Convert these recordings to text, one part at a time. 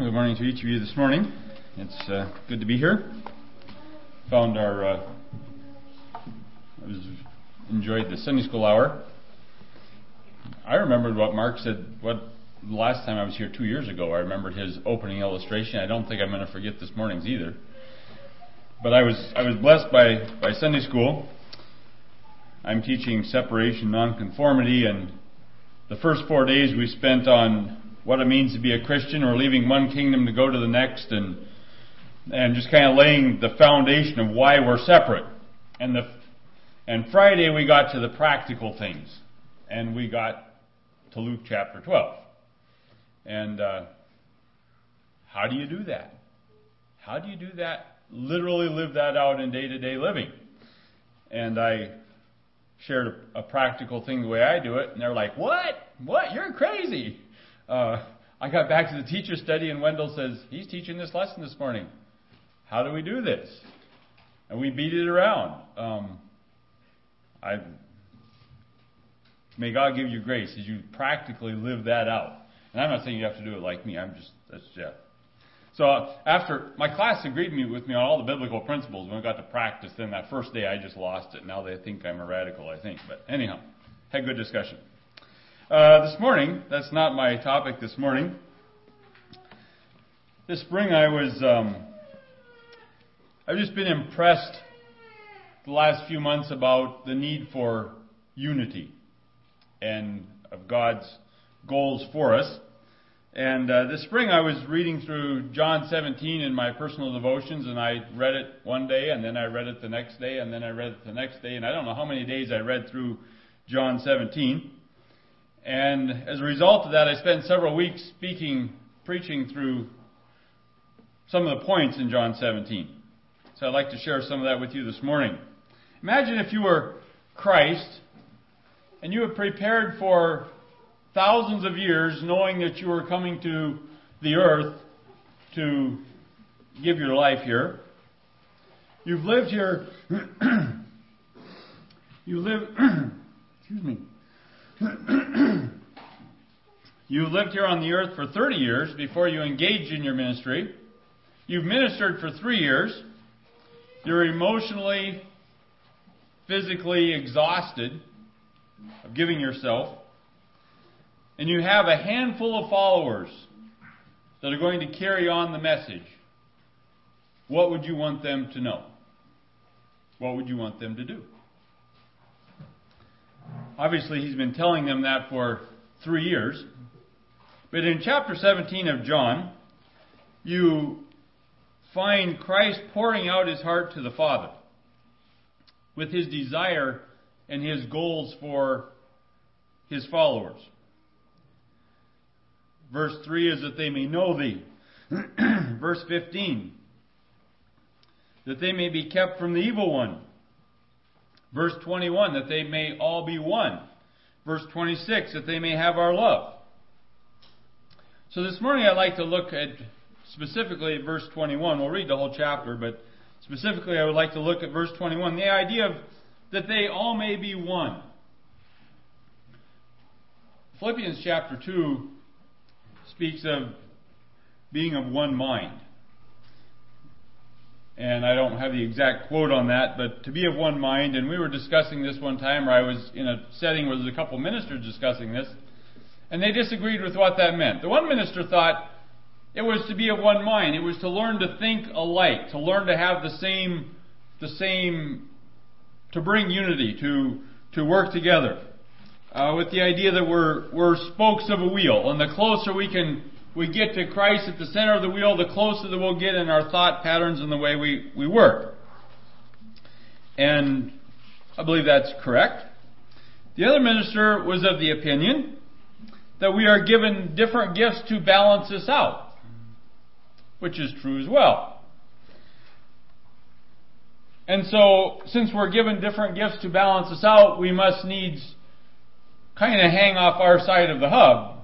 Good morning to each of you this morning. It's uh, good to be here. Found our, uh, I was enjoyed the Sunday school hour. I remembered what Mark said. What last time I was here two years ago, I remembered his opening illustration. I don't think I'm going to forget this morning's either. But I was I was blessed by by Sunday school. I'm teaching separation, nonconformity, and the first four days we spent on what it means to be a Christian or leaving one kingdom to go to the next and and just kind of laying the foundation of why we're separate. And the and Friday we got to the practical things. And we got to Luke chapter 12. And uh, how do you do that? How do you do that? Literally live that out in day to day living. And I shared a, a, practical thing the way I do it, and they're like, "What? What? You're crazy." Uh, I got back to the teacher study, and Wendell says, He's teaching this lesson this morning. How do we do this? And we beat it around. Um, I May God give you grace as you practically live that out. And I'm not saying you have to do it like me. I'm just, that's Jeff. So uh, after my class agreed with me on all the biblical principles when we got to practice, then that first day I just lost it. Now they think I'm a radical, I think. But anyhow, had good discussion. Uh, this morning, that's not my topic this morning. This spring, I was, um, I've just been impressed the last few months about the need for unity and of God's goals for us. And uh, this spring, I was reading through John 17 in my personal devotions, and I read it one day, and then I read it the next day, and then I read it the next day, and I don't know how many days I read through John 17. And as a result of that, I spent several weeks speaking, preaching through some of the points in John 17. So I'd like to share some of that with you this morning. Imagine if you were Christ and you had prepared for thousands of years knowing that you were coming to the earth to give your life here. You've lived here. you live. excuse me. you lived here on the earth for 30 years before you engaged in your ministry. You've ministered for three years. You're emotionally, physically exhausted of giving yourself. And you have a handful of followers that are going to carry on the message. What would you want them to know? What would you want them to do? Obviously, he's been telling them that for three years. But in chapter 17 of John, you find Christ pouring out his heart to the Father with his desire and his goals for his followers. Verse 3 is that they may know thee. Verse 15, that they may be kept from the evil one. Verse 21, that they may all be one. Verse 26, that they may have our love. So this morning I'd like to look at specifically at verse 21. We'll read the whole chapter, but specifically I would like to look at verse 21. The idea of that they all may be one. Philippians chapter 2 speaks of being of one mind and I don't have the exact quote on that, but to be of one mind. And we were discussing this one time where I was in a setting where there was a couple ministers discussing this, and they disagreed with what that meant. The one minister thought it was to be of one mind. It was to learn to think alike, to learn to have the same, the same, to bring unity, to to work together, uh, with the idea that we're we're spokes of a wheel, and the closer we can we get to Christ at the center of the wheel, the closer that we'll get in our thought patterns and the way we, we work. And I believe that's correct. The other minister was of the opinion that we are given different gifts to balance this out, which is true as well. And so, since we're given different gifts to balance this out, we must needs kind of hang off our side of the hub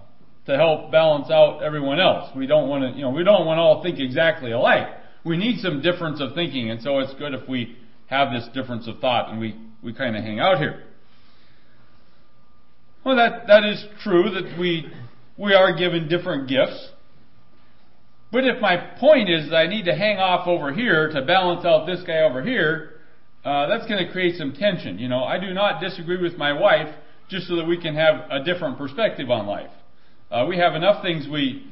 to help balance out everyone else. We don't want to, you know, we don't want to all think exactly alike. We need some difference of thinking, and so it's good if we have this difference of thought and we, we kind of hang out here. Well, that, that is true that we, we are given different gifts. But if my point is that I need to hang off over here to balance out this guy over here, uh, that's going to create some tension. You know, I do not disagree with my wife just so that we can have a different perspective on life. Uh, we have enough things we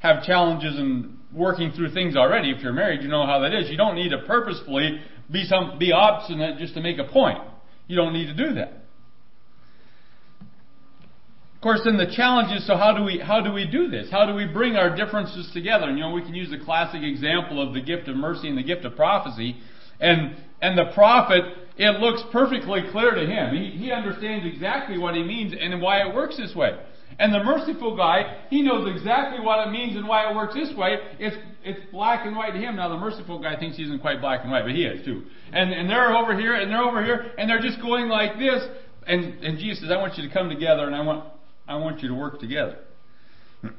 have challenges and working through things already. If you're married, you know how that is. You don't need to purposefully be some be obstinate just to make a point. You don't need to do that. Of course, then the challenge is so how do we how do we do this? How do we bring our differences together? And you know, we can use the classic example of the gift of mercy and the gift of prophecy. And and the prophet, it looks perfectly clear to him. He, he understands exactly what he means and why it works this way. And the merciful guy, he knows exactly what it means and why it works this way. It's, it's black and white to him. Now the merciful guy thinks he isn't quite black and white, but he is too. And, and they're over here and they're over here and they're just going like this. And, and Jesus says, I want you to come together and I want, I want you to work together.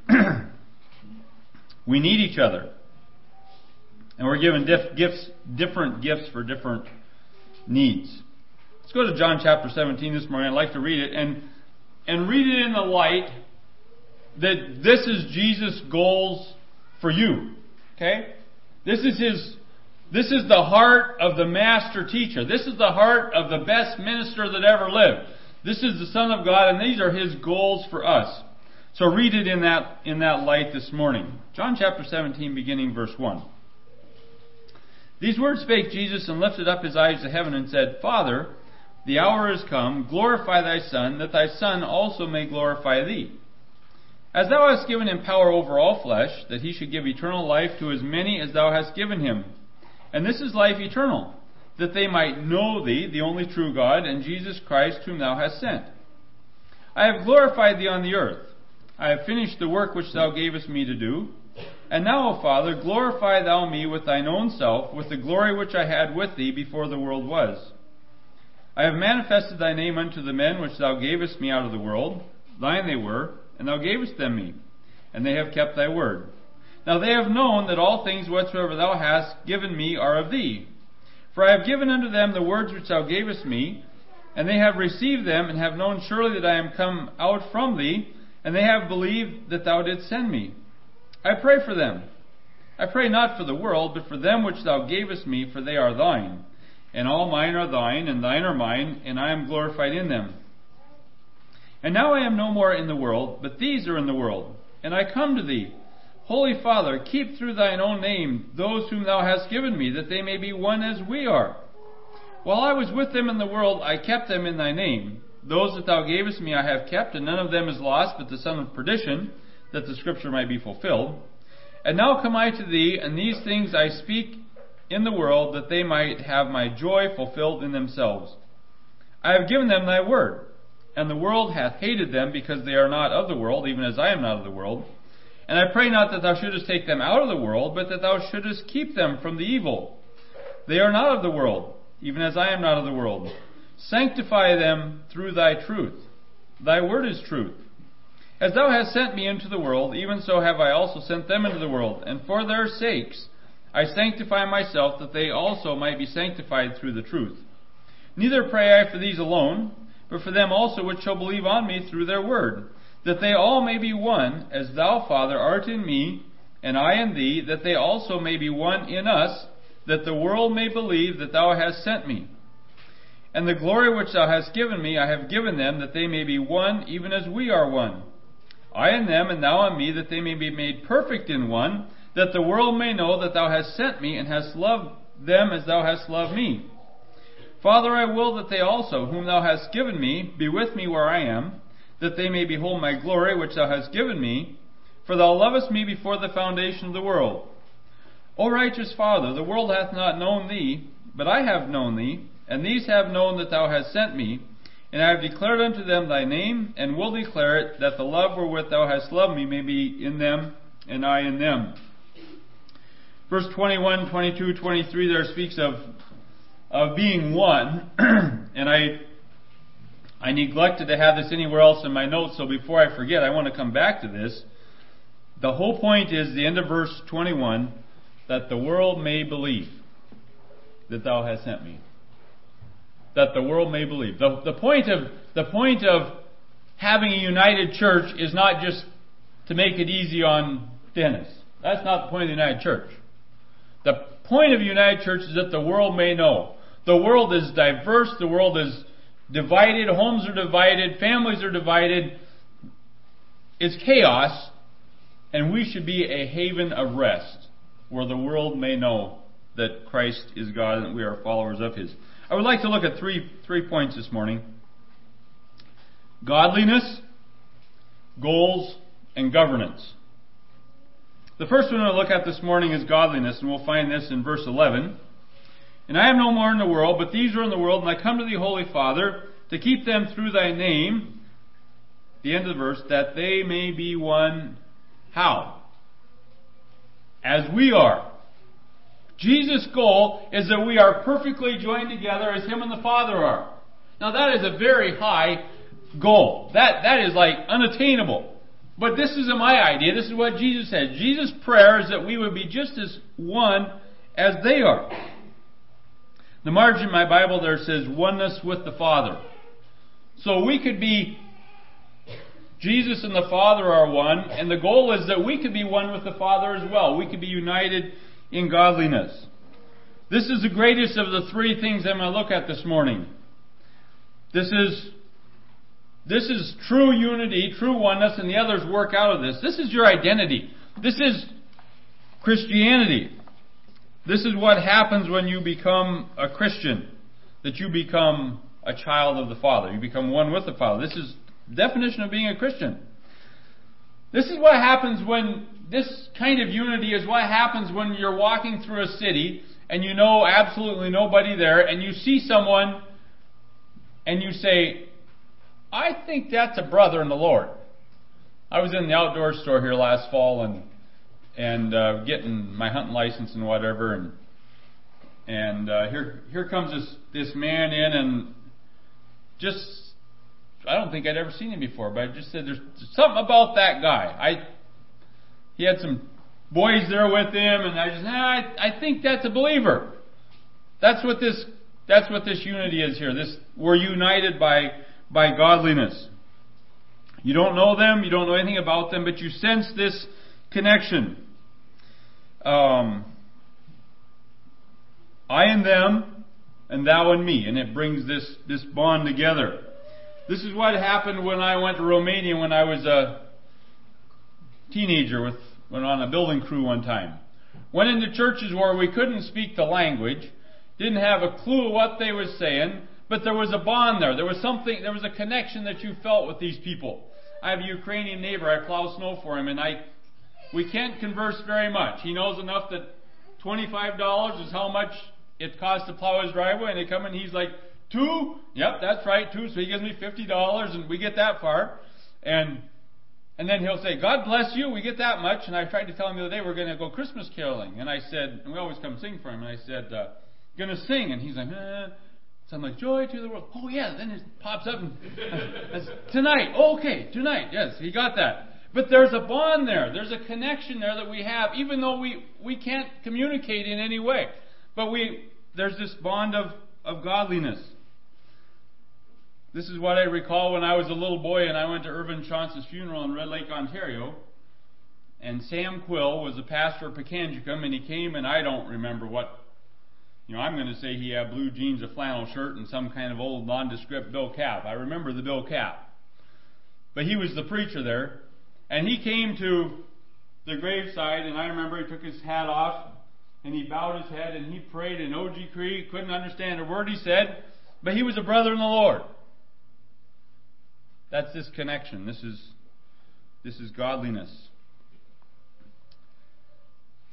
we need each other. And we're given diff, gifts, different gifts for different needs. Let's go to John chapter 17 this morning. I'd like to read it. And and read it in the light that this is Jesus' goals for you. Okay? This is his this is the heart of the master teacher. This is the heart of the best minister that ever lived. This is the Son of God, and these are his goals for us. So read it in that in that light this morning. John chapter 17, beginning verse 1. These words spake Jesus and lifted up his eyes to heaven and said, Father, the hour is come, glorify thy Son, that thy Son also may glorify thee. As thou hast given him power over all flesh, that he should give eternal life to as many as thou hast given him. And this is life eternal, that they might know thee, the only true God, and Jesus Christ, whom thou hast sent. I have glorified thee on the earth. I have finished the work which thou gavest me to do. And now, O Father, glorify thou me with thine own self, with the glory which I had with thee before the world was. I have manifested thy name unto the men which thou gavest me out of the world. Thine they were, and thou gavest them me, and they have kept thy word. Now they have known that all things whatsoever thou hast given me are of thee. For I have given unto them the words which thou gavest me, and they have received them, and have known surely that I am come out from thee, and they have believed that thou didst send me. I pray for them. I pray not for the world, but for them which thou gavest me, for they are thine and all mine are thine, and thine are mine, and I am glorified in them. And now I am no more in the world, but these are in the world, and I come to thee. Holy Father, keep through thine own name those whom thou hast given me, that they may be one as we are. While I was with them in the world, I kept them in thy name. Those that thou gavest me I have kept, and none of them is lost but the son of perdition, that the scripture might be fulfilled. And now come I to thee, and these things I speak in the world that they might have my joy fulfilled in themselves. I have given them thy word, and the world hath hated them because they are not of the world, even as I am not of the world. And I pray not that thou shouldest take them out of the world, but that thou shouldest keep them from the evil. They are not of the world, even as I am not of the world. Sanctify them through thy truth. Thy word is truth. As thou hast sent me into the world, even so have I also sent them into the world, and for their sakes I sanctify myself that they also might be sanctified through the truth. Neither pray I for these alone, but for them also which shall believe on me through their word, that they all may be one, as thou, Father, art in me, and I in thee, that they also may be one in us, that the world may believe that thou hast sent me. And the glory which thou hast given me I have given them, that they may be one, even as we are one. I in them, and thou in me, that they may be made perfect in one, that the world may know that thou hast sent me and hast loved them as thou hast loved me. Father, I will that they also, whom thou hast given me, be with me where I am, that they may behold my glory which thou hast given me, for thou lovest me before the foundation of the world. O righteous Father, the world hath not known thee, but I have known thee, and these have known that thou hast sent me, and I have declared unto them thy name, and will declare it, that the love wherewith thou hast loved me may be in them, and I in them. Verse 21, 22, 23 there speaks of, of being one. and I, I neglected to have this anywhere else in my notes, so before I forget, I want to come back to this. The whole point is the end of verse 21 that the world may believe that thou hast sent me. That the world may believe. The, the, point of, the point of having a united church is not just to make it easy on Dennis. That's not the point of the United Church. Point of United Church is that the world may know. The world is diverse, the world is divided, homes are divided, families are divided. It's chaos, and we should be a haven of rest where the world may know that Christ is God and we are followers of His. I would like to look at three, three points this morning godliness, goals, and governance. The first one I'll look at this morning is godliness, and we'll find this in verse 11. And I am no more in the world, but these are in the world, and I come to thee, Holy Father, to keep them through thy name. The end of the verse, that they may be one. How? As we are. Jesus' goal is that we are perfectly joined together as Him and the Father are. Now that is a very high goal. That, that is like unattainable. But this isn't my idea. This is what Jesus said. Jesus' prayer is that we would be just as one as they are. The margin in my Bible there says oneness with the Father. So we could be Jesus and the Father are one, and the goal is that we could be one with the Father as well. We could be united in godliness. This is the greatest of the three things I'm going to look at this morning. This is this is true unity, true oneness, and the others work out of this. This is your identity. This is Christianity. This is what happens when you become a Christian. That you become a child of the Father. You become one with the Father. This is the definition of being a Christian. This is what happens when this kind of unity is what happens when you're walking through a city and you know absolutely nobody there and you see someone and you say, I think that's a brother in the Lord. I was in the outdoor store here last fall and and uh, getting my hunting license and whatever, and and uh, here here comes this this man in and just I don't think I'd ever seen him before, but I just said there's something about that guy. I he had some boys there with him, and I just ah, I I think that's a believer. That's what this that's what this unity is here. This we're united by by godliness. You don't know them, you don't know anything about them, but you sense this connection. Um, I and them, and thou and me, and it brings this, this bond together. This is what happened when I went to Romania when I was a teenager with went on a building crew one time. Went into churches where we couldn't speak the language, didn't have a clue what they were saying, but there was a bond there. There was something, there was a connection that you felt with these people. I have a Ukrainian neighbor. I plow snow for him, and I, we can't converse very much. He knows enough that $25 is how much it costs to plow his driveway, and they come and he's like, two? Yep, that's right, two. So he gives me $50, and we get that far. And, and then he'll say, God bless you, we get that much. And I tried to tell him the other day, we're going to go Christmas caroling. And I said, and we always come sing for him, and I said, uh, going to sing. And he's like, eh. I'm like, joy to the world. Oh yeah, then it pops up and tonight. Oh, okay, tonight. Yes, he got that. But there's a bond there. There's a connection there that we have, even though we, we can't communicate in any way. But we there's this bond of, of godliness. This is what I recall when I was a little boy and I went to Irvin Chaunce's funeral in Red Lake, Ontario. And Sam Quill was the pastor of Pikangikum, and he came, and I don't remember what you know, I'm going to say he had blue jeans, a flannel shirt, and some kind of old nondescript Bill cap. I remember the Bill cap. But he was the preacher there. And he came to the graveside, and I remember he took his hat off, and he bowed his head, and he prayed in OG Cree. Couldn't understand a word he said, but he was a brother in the Lord. That's this connection. This is, this is godliness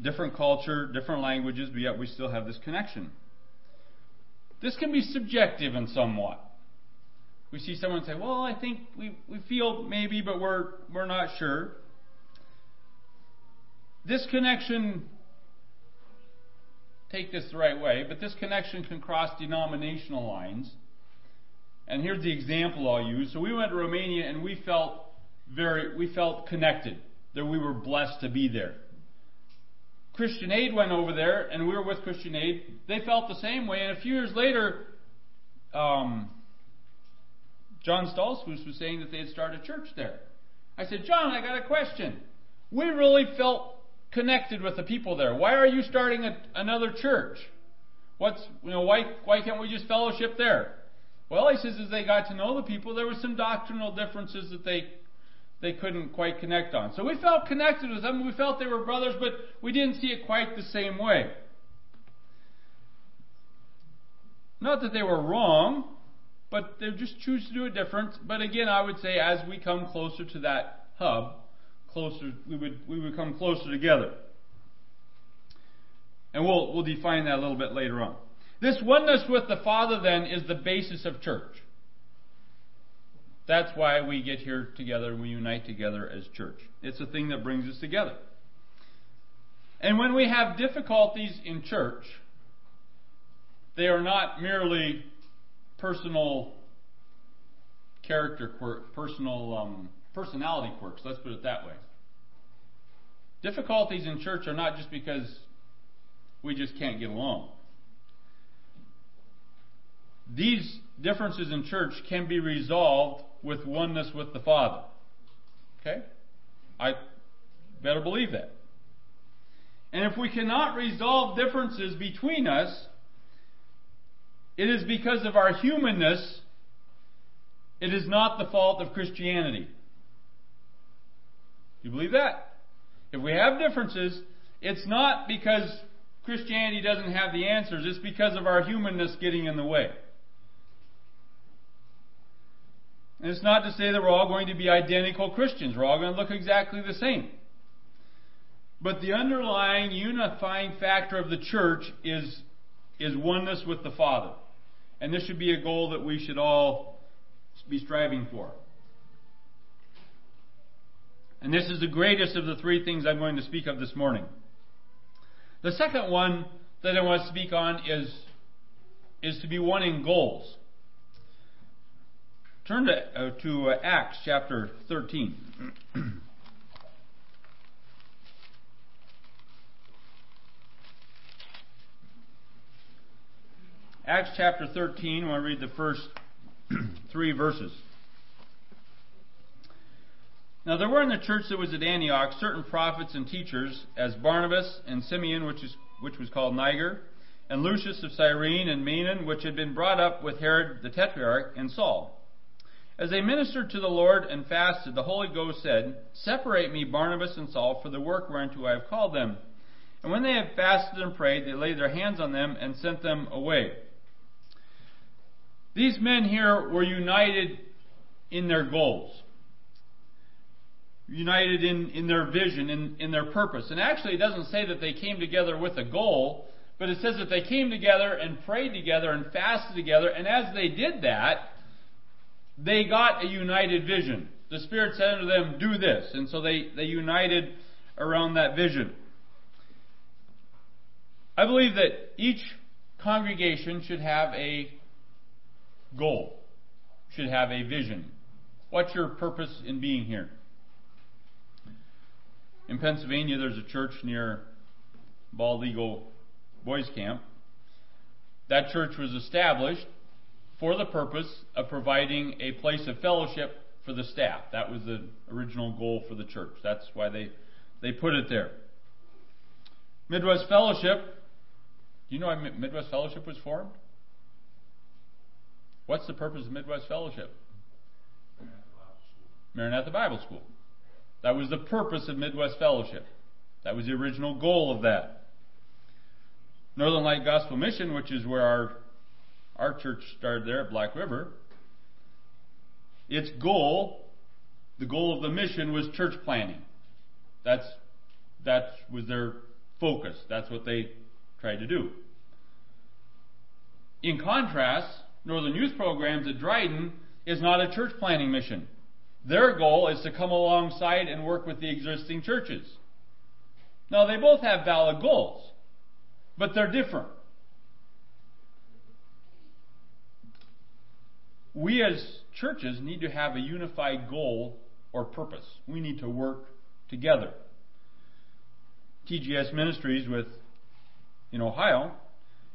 different culture, different languages, but yet we still have this connection. This can be subjective in somewhat. We see someone say, "Well, I think we, we feel maybe, but we're we're not sure." This connection take this the right way, but this connection can cross denominational lines. And here's the example I'll use. So we went to Romania and we felt very we felt connected. That we were blessed to be there. Christian Aid went over there, and we were with Christian Aid. They felt the same way, and a few years later, um, John Stoltzfus was saying that they had started a church there. I said, John, I got a question. We really felt connected with the people there? Why are you starting a, another church? What's you know why why can't we just fellowship there? Well, he says as they got to know the people, there were some doctrinal differences that they they couldn't quite connect on. So we felt connected with them. We felt they were brothers, but we didn't see it quite the same way. Not that they were wrong, but they just choose to do it different. But again, I would say as we come closer to that hub, closer we would we would come closer together. And we'll we'll define that a little bit later on. This oneness with the Father then is the basis of church. That's why we get here together we unite together as church. It's a thing that brings us together. And when we have difficulties in church, they are not merely personal character quirk, personal um, personality quirks. Let's put it that way. Difficulties in church are not just because we just can't get along. These differences in church can be resolved with oneness with the Father. Okay? I better believe that. And if we cannot resolve differences between us, it is because of our humanness. It is not the fault of Christianity. Do you believe that? If we have differences, it's not because Christianity doesn't have the answers, it's because of our humanness getting in the way. And it's not to say that we're all going to be identical Christians. We're all going to look exactly the same. But the underlying unifying factor of the church is, is oneness with the Father. And this should be a goal that we should all be striving for. And this is the greatest of the three things I'm going to speak of this morning. The second one that I want to speak on is, is to be one in goals. Turn to, uh, to uh, Acts chapter 13. Acts chapter 13, I want to read the first three verses. Now there were in the church that was at Antioch certain prophets and teachers, as Barnabas and Simeon, which, is, which was called Niger, and Lucius of Cyrene, and Manaen, which had been brought up with Herod the Tetrarch, and Saul. As they ministered to the Lord and fasted, the Holy Ghost said, Separate me, Barnabas and Saul, for the work whereunto I have called them. And when they had fasted and prayed, they laid their hands on them and sent them away. These men here were united in their goals, united in, in their vision, in, in their purpose. And actually, it doesn't say that they came together with a goal, but it says that they came together and prayed together and fasted together. And as they did that, they got a united vision. The Spirit said unto them, Do this. And so they, they united around that vision. I believe that each congregation should have a goal, should have a vision. What's your purpose in being here? In Pennsylvania, there's a church near Bald Eagle Boys Camp. That church was established for the purpose of providing a place of fellowship for the staff. That was the original goal for the church. That's why they, they put it there. Midwest Fellowship, do you know why Midwest Fellowship was formed? What's the purpose of Midwest Fellowship? Maranatha Bible School. That was the purpose of Midwest Fellowship. That was the original goal of that. Northern Light Gospel Mission, which is where our our church started there at Black River. Its goal, the goal of the mission, was church planting. That's that was their focus. That's what they tried to do. In contrast, Northern Youth Programs at Dryden is not a church planting mission. Their goal is to come alongside and work with the existing churches. Now, they both have valid goals, but they're different. We as churches need to have a unified goal or purpose. We need to work together. TGS Ministries with in Ohio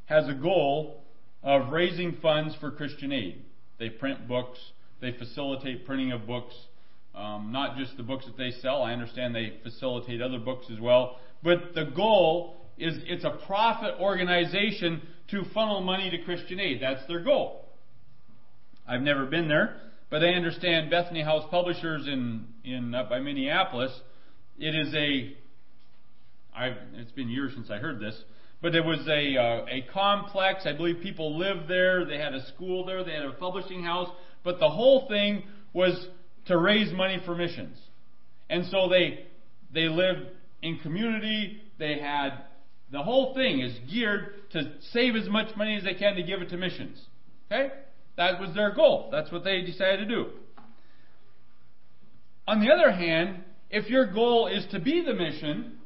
has a goal of raising funds for Christian aid. They print books, they facilitate printing of books Um, not just the books that they sell. I understand they facilitate other books as well. But the goal is it's a profit organization to funnel money to Christian aid. That's their goal. I've never been there, but I understand Bethany House Publishers in in up by Minneapolis. It is a I've, it's been years since I heard this, but it was a uh, a complex. I believe people lived there. They had a school there. They had a publishing house. But the whole thing was to raise money for missions, and so they they lived in community. They had the whole thing is geared to save as much money as they can to give it to missions. Okay, that was their goal. That's what they decided to do. On the other hand, if your goal is to be the mission,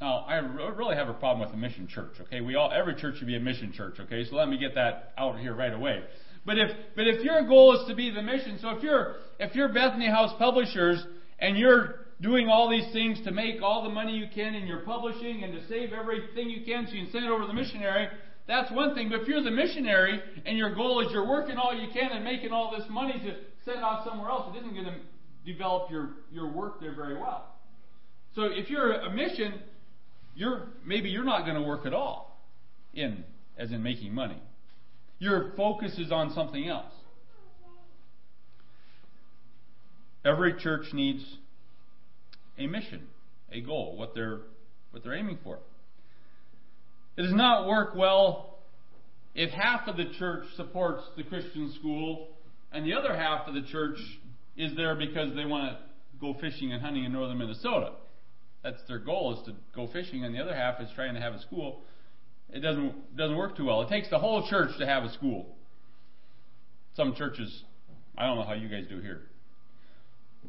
now, I really have a problem with a mission church. Okay, we all every church should be a mission church. Okay, so let me get that out here right away. But if but if your goal is to be the mission, so if you're if you're Bethany House Publishers and you're doing all these things to make all the money you can in your publishing and to save everything you can so you can send it over to the missionary, that's one thing. But if you're the missionary and your goal is you're working all you can and making all this money to send off somewhere else, it isn't going to develop your, your work there very well. So if you're a mission, you're maybe you're not going to work at all in as in making money. Your focus is on something else. Every church needs a mission, a goal, what they're what they're aiming for. It does not work well if half of the church supports the Christian school and the other half of the church is there because they want to go fishing and hunting in northern Minnesota. That's their goal is to go fishing, and the other half is trying to have a school. It doesn't doesn't work too well. It takes the whole church to have a school. Some churches, I don't know how you guys do here,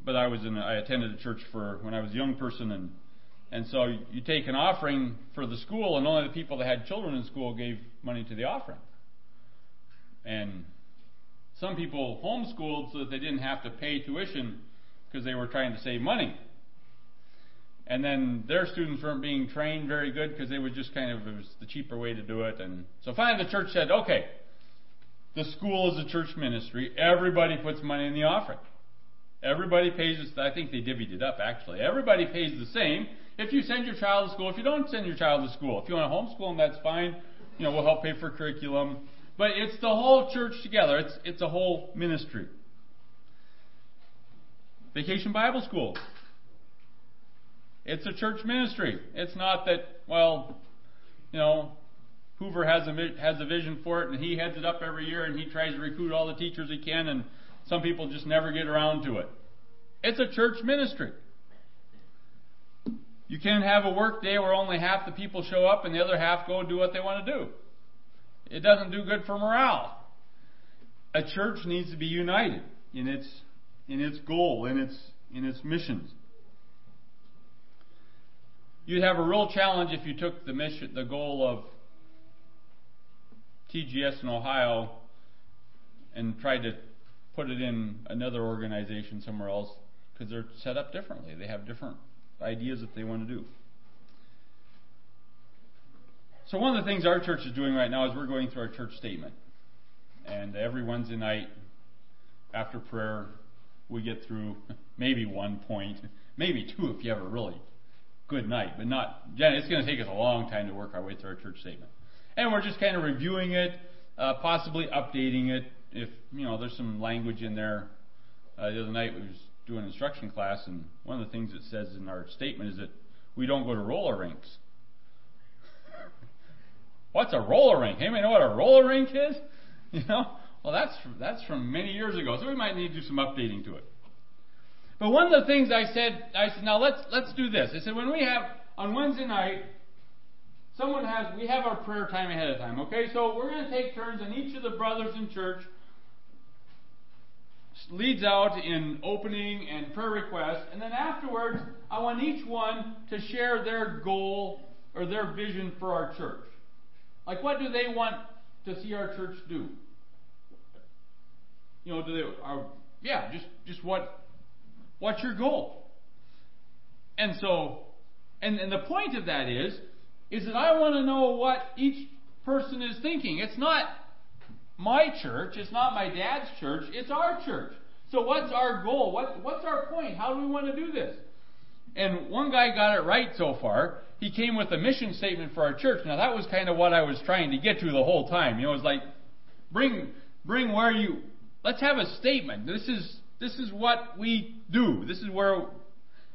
but I was in I attended a church for when I was a young person, and and so you take an offering for the school, and only the people that had children in school gave money to the offering. And some people homeschooled so that they didn't have to pay tuition because they were trying to save money. And then their students weren't being trained very good because they would just kind of it was the cheaper way to do it. And so finally the church said okay the school is a church ministry. Everybody puts money in the offering. Everybody pays i think they divvied it up actually. Everybody pays the same if you send your child to school if you don't send your child to school if you want to homeschool them that's fine you know we'll help pay for curriculum but it's the whole church together it's it's a whole ministry vacation bible school it's a church ministry. It's not that, well, you know, Hoover has a has a vision for it and he heads it up every year and he tries to recruit all the teachers he can and some people just never get around to it. It's a church ministry. You can't have a work day where only half the people show up and the other half go do what they want to do. It doesn't do good for morale. A church needs to be united in its in its goal, in its in its missions. You'd have a real challenge if you took the mission, the goal of TGS in Ohio and tried to put it in another organization somewhere else because they're set up differently. They have different ideas that they want to do. So one of the things our church is doing right now is we're going through our church statement. And every Wednesday night after prayer, we get through maybe one point, maybe two if you have a really good night, but not. It's going to take us a long time to work our way through our church statement, and we're just kind of reviewing it, uh, possibly updating it if you know there's some language in there. Uh, the other night we was doing an instruction class, and one of the things it says in our statement is that we don't go to roller rinks. What's a roller rink? Anybody know what a roller rink is? You know, well that's that's from many years ago, so we might need to do some updating to it. But one of the things I said, I said, now let's let's do this. I said, when we have on Wednesday night, someone has we have our prayer time ahead of time. Okay, so we're going to take turns, and each of the brothers in church leads out in opening and prayer requests, and then afterwards, I want each one to share their goal or their vision for our church. Like, what do they want to see our church do? You know, do they are yeah, just just what What's your goal? And so, and, and the point of that is, is that I want to know what each person is thinking. It's not my church, it's not my dad's church, it's our church. So what's our goal? What, what's our point? How do we want to do this? And one guy got it right so far. He came with a mission statement for our church. Now that was kind of what I was trying to get to the whole time. You know, it was like, bring, bring where you, let's have a statement. This is, this is what we do. This is where,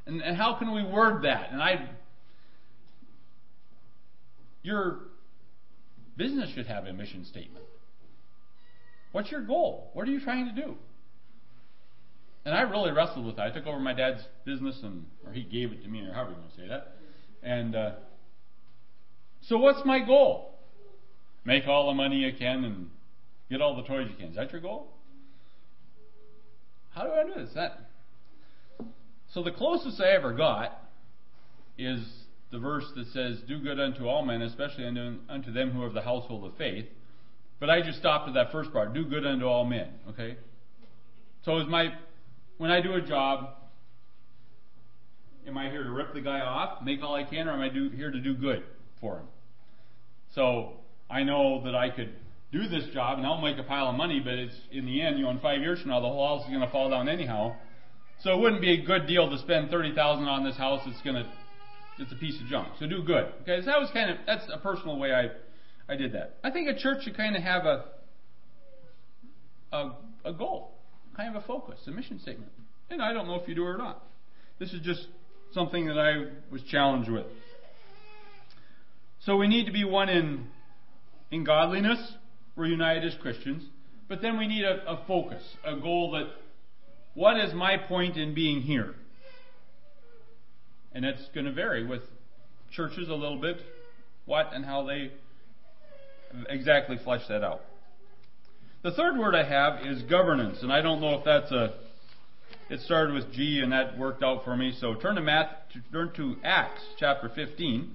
and, and how can we word that? And I, your business should have a mission statement. What's your goal? What are you trying to do? And I really wrestled with that. I took over my dad's business, and or he gave it to me, or however you want to say that. And uh, so, what's my goal? Make all the money you can and get all the toys you can. Is that your goal? How do I do this? That. So the closest I ever got is the verse that says, "Do good unto all men, especially unto, unto them who are of the household of faith." But I just stopped at that first part. Do good unto all men. Okay. So is my when I do a job, am I here to rip the guy off, make all I can, or am I do, here to do good for him? So I know that I could do this job and I'll make a pile of money, but it's in the end, you know, in five years from now, the whole house is going to fall down anyhow. So it wouldn't be a good deal to spend thirty thousand on this house. It's going to, it's a piece of junk. So do good. Okay, so that was kind of that's a personal way I, I did that. I think a church should kind of have a, a, a goal kind of a focus, a mission statement. And I don't know if you do or not. This is just something that I was challenged with. So we need to be one in in godliness. We're united as Christians, but then we need a, a focus, a goal that what is my point in being here? And it's going to vary with churches a little bit, what and how they exactly flesh that out. The third word I have is governance, and I don't know if that's a. It started with G, and that worked out for me. So turn to Math, turn to Acts chapter 15.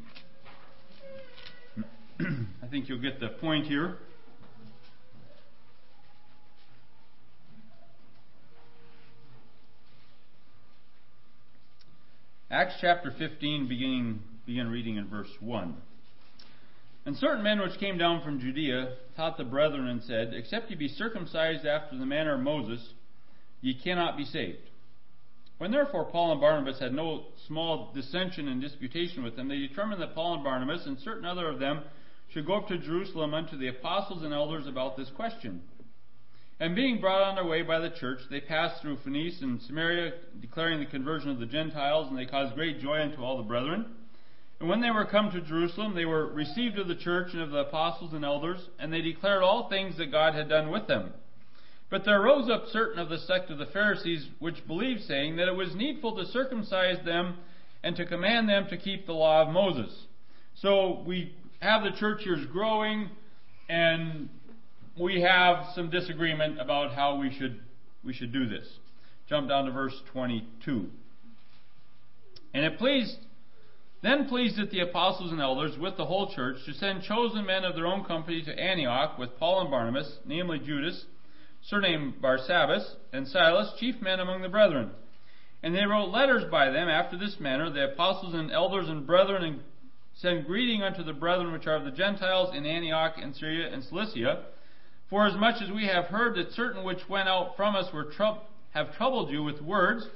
I think you'll get the point here. Acts chapter 15, beginning begin reading in verse 1. And certain men which came down from Judea taught the brethren and said, Except ye be circumcised after the manner of Moses, ye cannot be saved. When therefore Paul and Barnabas had no small dissension and disputation with them, they determined that Paul and Barnabas and certain other of them should go up to Jerusalem unto the apostles and elders about this question. And being brought on their way by the church, they passed through Phoenicia and Samaria, declaring the conversion of the Gentiles, and they caused great joy unto all the brethren. And when they were come to Jerusalem, they were received of the church and of the apostles and elders, and they declared all things that God had done with them. But there rose up certain of the sect of the Pharisees which believed, saying that it was needful to circumcise them and to command them to keep the law of Moses. So we have the church years growing, and we have some disagreement about how we should we should do this. Jump down to verse 22. And it pleased then pleased it the apostles and elders with the whole church to send chosen men of their own company to Antioch with Paul and Barnabas, namely Judas, surnamed Barsabas, and Silas, chief men among the brethren. And they wrote letters by them after this manner, the apostles and elders and brethren, and send greeting unto the brethren which are of the Gentiles in Antioch and Syria and Cilicia. For as as we have heard that certain which went out from us were trou- have troubled you with words,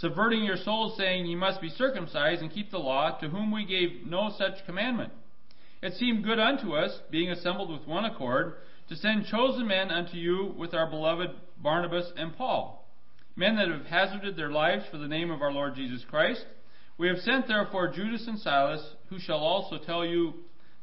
subverting your souls, saying, Ye must be circumcised and keep the law, to whom we gave no such commandment. It seemed good unto us, being assembled with one accord, to send chosen men unto you with our beloved Barnabas and Paul, men that have hazarded their lives for the name of our Lord Jesus Christ. We have sent therefore Judas and Silas, who shall also tell you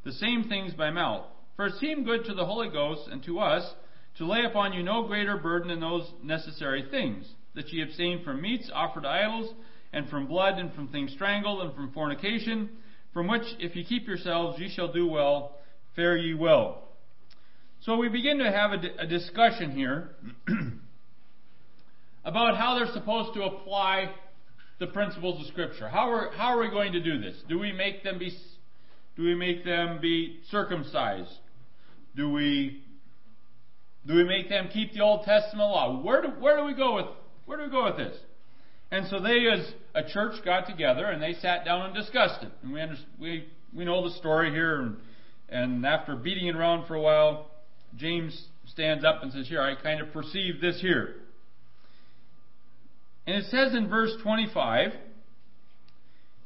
the same things by mouth. For it seemed good to the Holy Ghost and to us to lay upon you no greater burden than those necessary things that ye abstain from meats offered to idols, and from blood, and from things strangled, and from fornication, from which, if ye keep yourselves, ye shall do well, fare ye well. So we begin to have a, a discussion here about how they're supposed to apply the principles of Scripture. How are, how are we going to do this? Do we make them be do we make them be circumcised? Do we do we make them keep the Old Testament law? Where do, where do we go with where do we go with this? And so they, as a church, got together and they sat down and discussed it. And we under, we we know the story here. And, and after beating it around for a while, James stands up and says, "Here, I kind of perceive this here." And it says in verse 25, it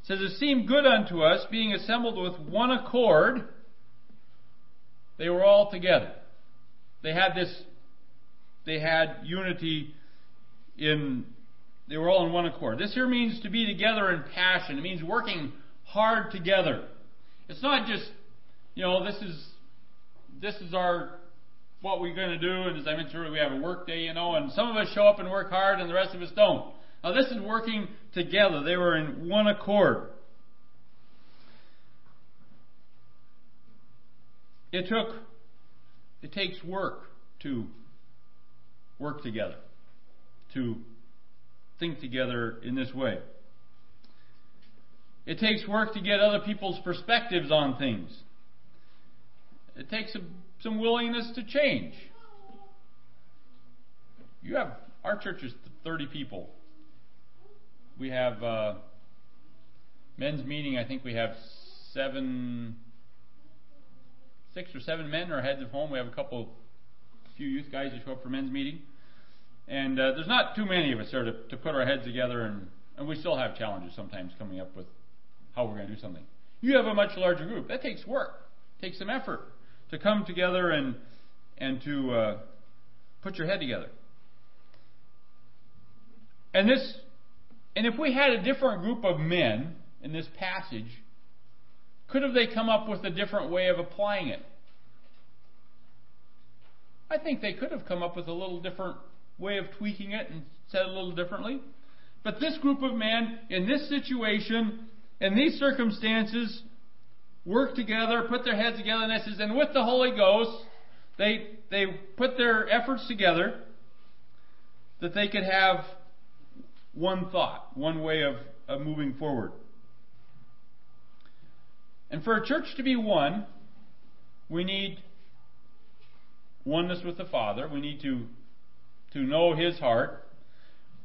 says, It seemed good unto us, being assembled with one accord, they were all together. They had this, they had unity in, they were all in one accord. This here means to be together in passion. It means working hard together. It's not just, you know, this is, this is our what we're going to do. And as I mentioned earlier, we have a work day, you know, and some of us show up and work hard and the rest of us don't. Now this is working together. They were in one accord. It took, it takes work to work together, to think together in this way. It takes work to get other people's perspectives on things. It takes some, some willingness to change. You have, our church is 30 people. We have uh, men's meeting, I think we have seven, six or seven men are heads of home. We have a couple, a few youth guys that show up for men's meeting. And uh, there's not too many of us there to, to put our heads together, and, and we still have challenges sometimes coming up with how we're going to do something. You have a much larger group. That takes work, takes some effort to come together and and to uh, put your head together. And this, and if we had a different group of men in this passage, could have they come up with a different way of applying it? I think they could have come up with a little different way of tweaking it and said it a little differently. But this group of men, in this situation, in these circumstances, work together, put their heads together, and and with the Holy Ghost, they they put their efforts together that they could have one thought, one way of, of moving forward. And for a church to be one, we need oneness with the Father. We need to, to know His heart.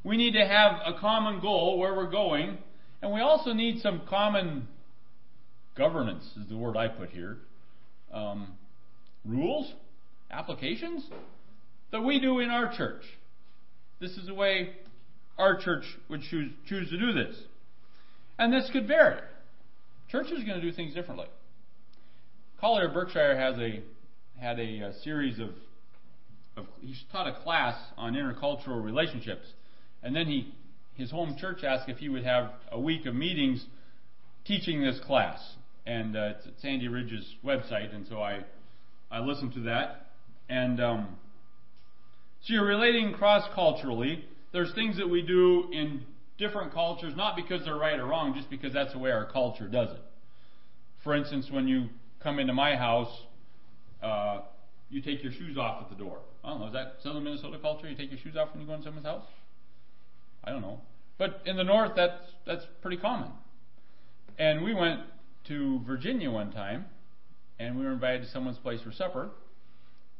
We need to have a common goal where we're going. And we also need some common governance, is the word I put here. Um, rules, applications that we do in our church. This is the way our church would choose, choose to do this. And this could vary. Churches are going to do things differently. Collier Berkshire has a had a, a series of, of he taught a class on intercultural relationships, and then he his home church asked if he would have a week of meetings teaching this class, and uh, it's at Sandy Ridge's website, and so I I listened to that, and um, so you're relating cross culturally. There's things that we do in different cultures, not because they're right or wrong, just because that's the way our culture does it. For instance, when you come into my house, uh, you take your shoes off at the door. I don't know, is that Southern Minnesota culture? You take your shoes off when you go in someone's house? I don't know. But in the north, that's, that's pretty common. And we went to Virginia one time, and we were invited to someone's place for supper.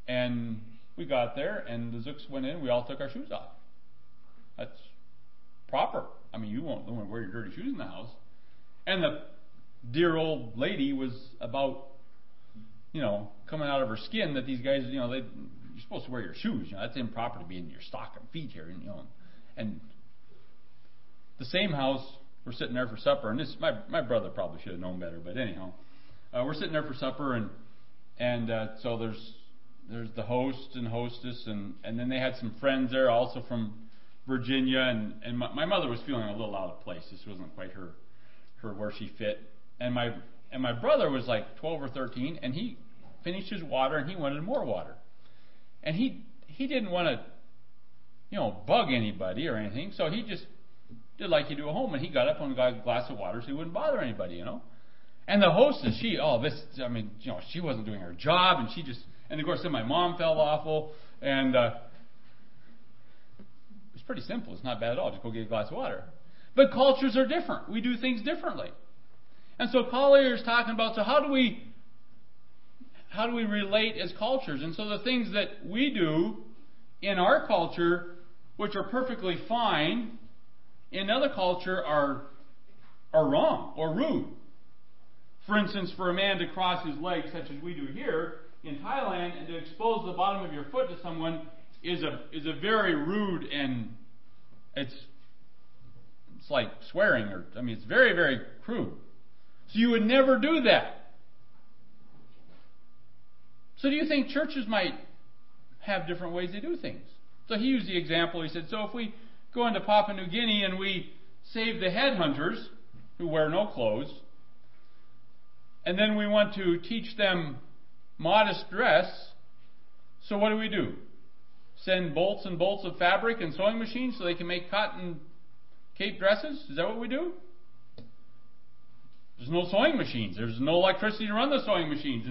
And we got there, and the Zooks went in, we all took our shoes off. That's proper. I mean, you won't, wear your dirty shoes in the house. And the dear old lady was about, you know, coming out of her skin that these guys, you know, they you're supposed to wear your shoes. You know, that's improper to be in your stocking feet here, and you know, and the same house we're sitting there for supper, and this my my brother probably should have known better, but anyhow, uh, we're sitting there for supper, and and uh, so there's there's the host and hostess, and and then they had some friends there also from Virginia, and and my, my mother was feeling a little out of place. This wasn't quite her her where she fit, and my and my brother was like 12 or 13, and he finished his water, and he wanted more water, and he he didn't want to you know bug anybody or anything, so he just did like you do at home, and he got up and got a glass of water so he wouldn't bother anybody, you know. And the hostess, she, oh, this, I mean, you know, she wasn't doing her job, and she just, and of course, then my mom felt awful, and uh, it's pretty simple. It's not bad at all. Just go get a glass of water. But cultures are different. We do things differently. And so Collier is talking about, so how do we, how do we relate as cultures? And so the things that we do in our culture, which are perfectly fine, in other culture are, are wrong or rude. For instance, for a man to cross his legs, such as we do here in Thailand, and to expose the bottom of your foot to someone is a is a very rude and it's it's like swearing, or I mean, it's very, very crude. So you would never do that. So do you think churches might have different ways they do things? So he used the example. He said, so if we go into Papua New Guinea and we save the headhunters who wear no clothes, and then we want to teach them modest dress, so what do we do? Send bolts and bolts of fabric and sewing machines so they can make cotton cape dresses? Is that what we do? There's no sewing machines. There's no electricity to run the sewing machines.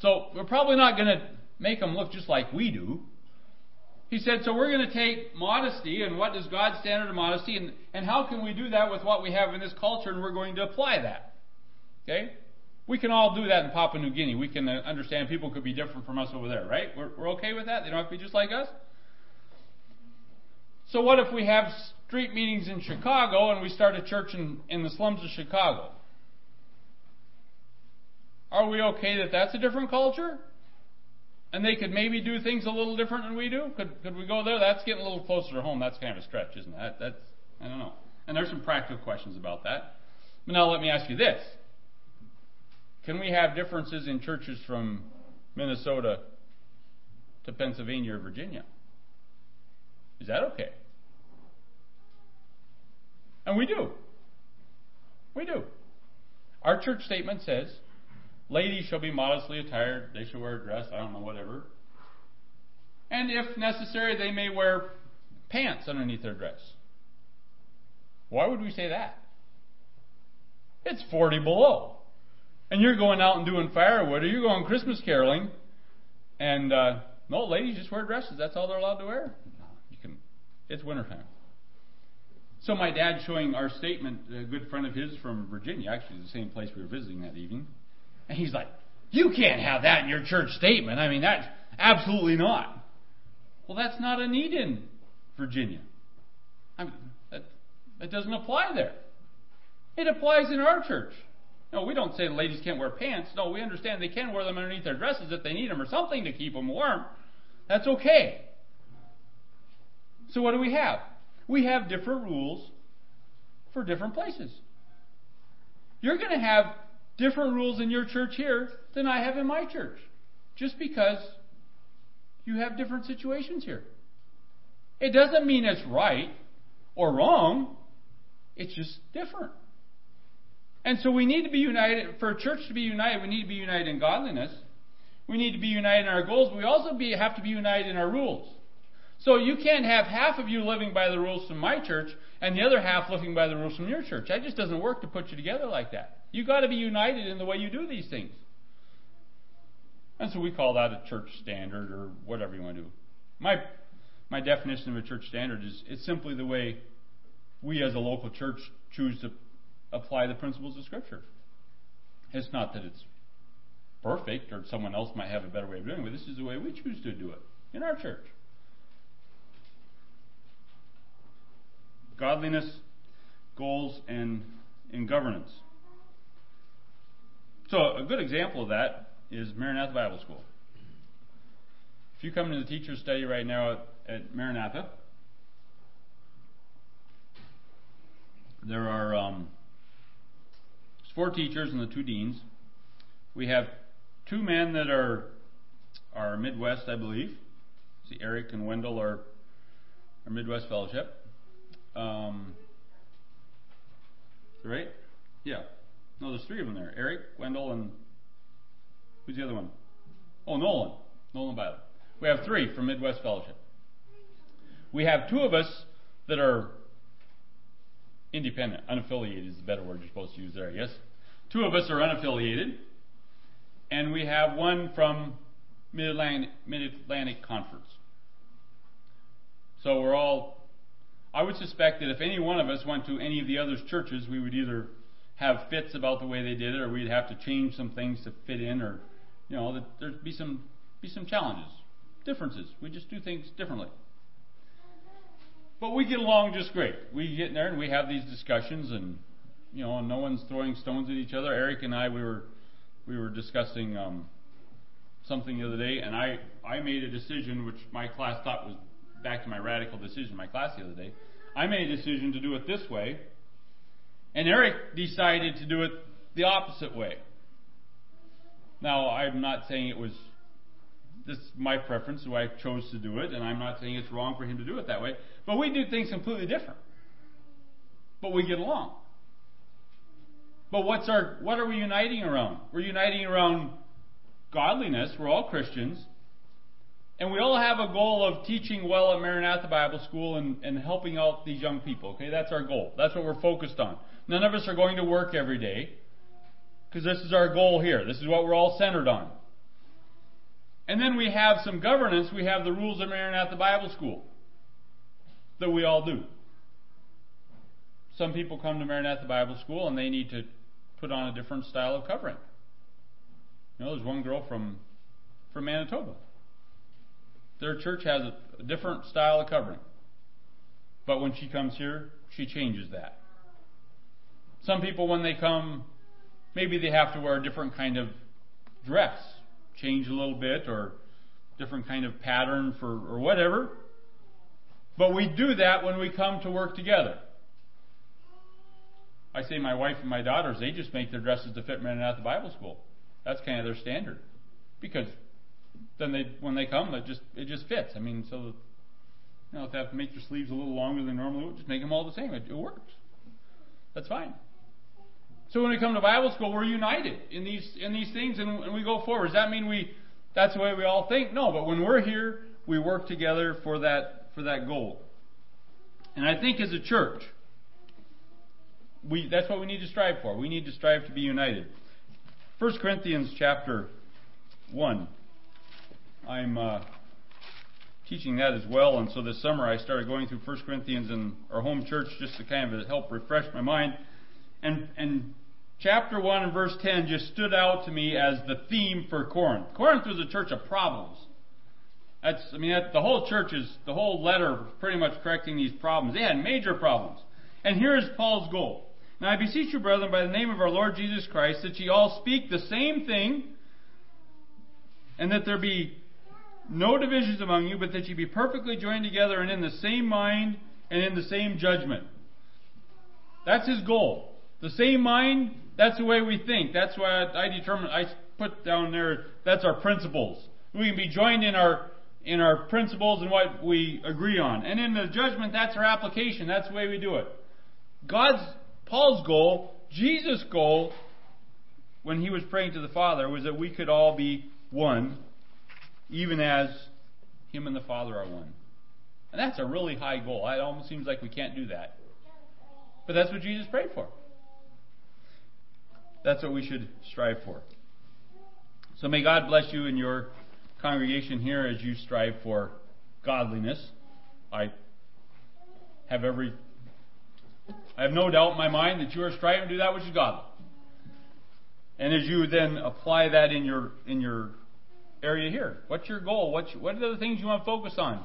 So we're probably not going to make them look just like we do. He said, so we're going to take modesty and what is God's standard of modesty and, and how can we do that with what we have in this culture and we're going to apply that. Okay? We can all do that in Papua New Guinea. We can uh, understand people could be different from us over there, right? We're, we're okay with that? They don't have to be just like us? So what if we have street meetings in Chicago and we start a church in, in the slums of Chicago? Are we okay that that's a different culture? And they could maybe do things a little different than we do? Could, could we go there? That's getting a little closer to home. That's kind of a stretch, isn't it? That's, I don't know. And there's some practical questions about that. But now let me ask you this. Can we have differences in churches from Minnesota to Pennsylvania or Virginia? Is that okay? And we do. We do. Our church statement says, ladies shall be modestly attired, they shall wear a dress, I don't know, whatever. And if necessary, they may wear pants underneath their dress. Why would we say that? It's 40 below and you're going out and doing firewood, or you're going Christmas caroling, and uh, no, ladies just wear dresses. That's all they're allowed to wear. You can. It's wintertime. So my dad showing our statement, a good friend of his from Virginia, actually the same place we were visiting that evening, and he's like, "You can't have that in your church statement. I mean, that's absolutely not." Well, that's not a need in Virginia. I mean, that, that doesn't apply there. It applies in our church. No, we don't say ladies can't wear pants. No, we understand they can wear them underneath their dresses if they need them or something to keep them warm. That's okay. So what do we have? We have different rules for different places. You're going to have different rules in your church here than I have in my church. Just because you have different situations here. It doesn't mean it's right or wrong. It's just different. And so we need to be united. For a church to be united, we need to be united in godliness. We need to be united in our goals. We also be, have to be united in our rules. So you can't have half of you living by the rules from my church and the other half living by the rules from your church. That just doesn't work to put you together like that. You got to be united in the way you do these things. And so we call that a church standard or whatever you want to do. My my definition of a church standard is it's simply the way we as a local church choose to apply the principles of Scripture. It's not that it's perfect or someone else might have a better way of doing it, but this is the way we choose to do it in our church. Godliness, goals, and in governance. So, a good example of that is Maranatha Bible School. If you come to the teacher's study right now at, at Maranatha, there are um, four teachers and the two deans. We have two men that are are Midwest, I believe. See, Eric and Wendell are our Midwest Fellowship. Um, right? Yeah. No, there's three of them there. Eric, Wendell, and who's the other one? Oh, Nolan. Nolan Bible. We have three from Midwest Fellowship. We have two of us that are independent, unaffiliated is the better word you're supposed to use there, yes? Two of us are unaffiliated, and we have one from Mid Atlantic Conference. So we're all, I would suspect that if any one of us went to any of the other churches, we would either have fits about the way they did it, or we'd have to change some things to fit in, or, you know, there'd be some, be some challenges, differences. We just do things differently. But we get along just great. We get in there and we have these discussions, and you know, no one's throwing stones at each other. Eric and I, we were we were discussing um, something the other day, and I I made a decision which my class thought was back to my radical decision. My class the other day, I made a decision to do it this way, and Eric decided to do it the opposite way. Now, I'm not saying it was this my preference, so I chose to do it, and I'm not saying it's wrong for him to do it that way. But we do things completely different. But we get along. But what's our what are we uniting around? We're uniting around godliness. We're all Christians. And we all have a goal of teaching well at Maranatha Bible School and, and helping out these young people. Okay, that's our goal. That's what we're focused on. None of us are going to work every day because this is our goal here. This is what we're all centered on. And then we have some governance. We have the rules of Maranatha Bible School that we all do. Some people come to Maranatha Bible School and they need to put on a different style of covering. You know, there's one girl from from Manitoba. Their church has a, different style of covering. But when she comes here, she changes that. Some people, when they come, maybe they have to wear a different kind of dress, change a little bit, or different kind of pattern for, or whatever. But we do that when we come to work together. I say my wife and my daughters, they just make their dresses to fit Maranatha Bible School. That's kind of their standard. Because then they, when they come, it just, it just fits. I mean, so, you know, if they have to make their sleeves a little longer than normally just make them all the same. It, it works. That's fine. So when we come to Bible school, we're united in these in these things, and, and we go forward. Does that mean we? That's the way we all think? No, but when we're here, we work together for that for that goal. And I think as a church, we that's what we need to strive for. We need to strive to be united. 1 Corinthians chapter one. I'm uh, teaching that as well, and so this summer I started going through 1 Corinthians in our home church just to kind of help refresh my mind. And and chapter 1 and verse 10 just stood out to me as the theme for Corinth. Corinth was a church of problems. That's, I mean, that, the whole church is, the whole letter pretty much correcting these problems. They had major problems. And here is Paul's goal. Now I beseech you, brethren, by the name of our Lord Jesus Christ, that ye all speak the same thing, and that there be no divisions among you, but that ye be perfectly joined together and in the same mind and in the same judgment. That's his goal. The same mind, that's the way we think. That's why I determined, I put down there, that's our principles. We can be joined in our in our principles and what we agree on. And in the judgment, that's our application. That's the way we do it. God's, Paul's goal, Jesus' goal, when he was praying to the Father, was that we could all be one, even as him and the Father are one. And that's a really high goal. It almost seems like we can't do that. But that's what Jesus prayed for. That's what we should strive for. So may God bless you in your congregation here as you strive for godliness. I have every I have no doubt in my mind that you are striving to do that which is godly. And as you then apply that in your in your area here, what's your goal? What's, what are the things you want to focus on?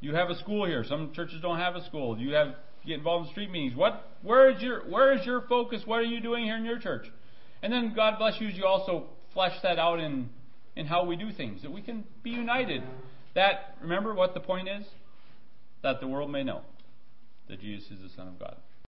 You have a school here. Some churches don't have a school. You have get involved in street meetings. What, where is your, where is your focus? What are you doing here in your church? And then God bless you as you also flesh that out in, in how we do things, that we can be united. That, remember what the point is? That the world may know that Jesus is the Son of God.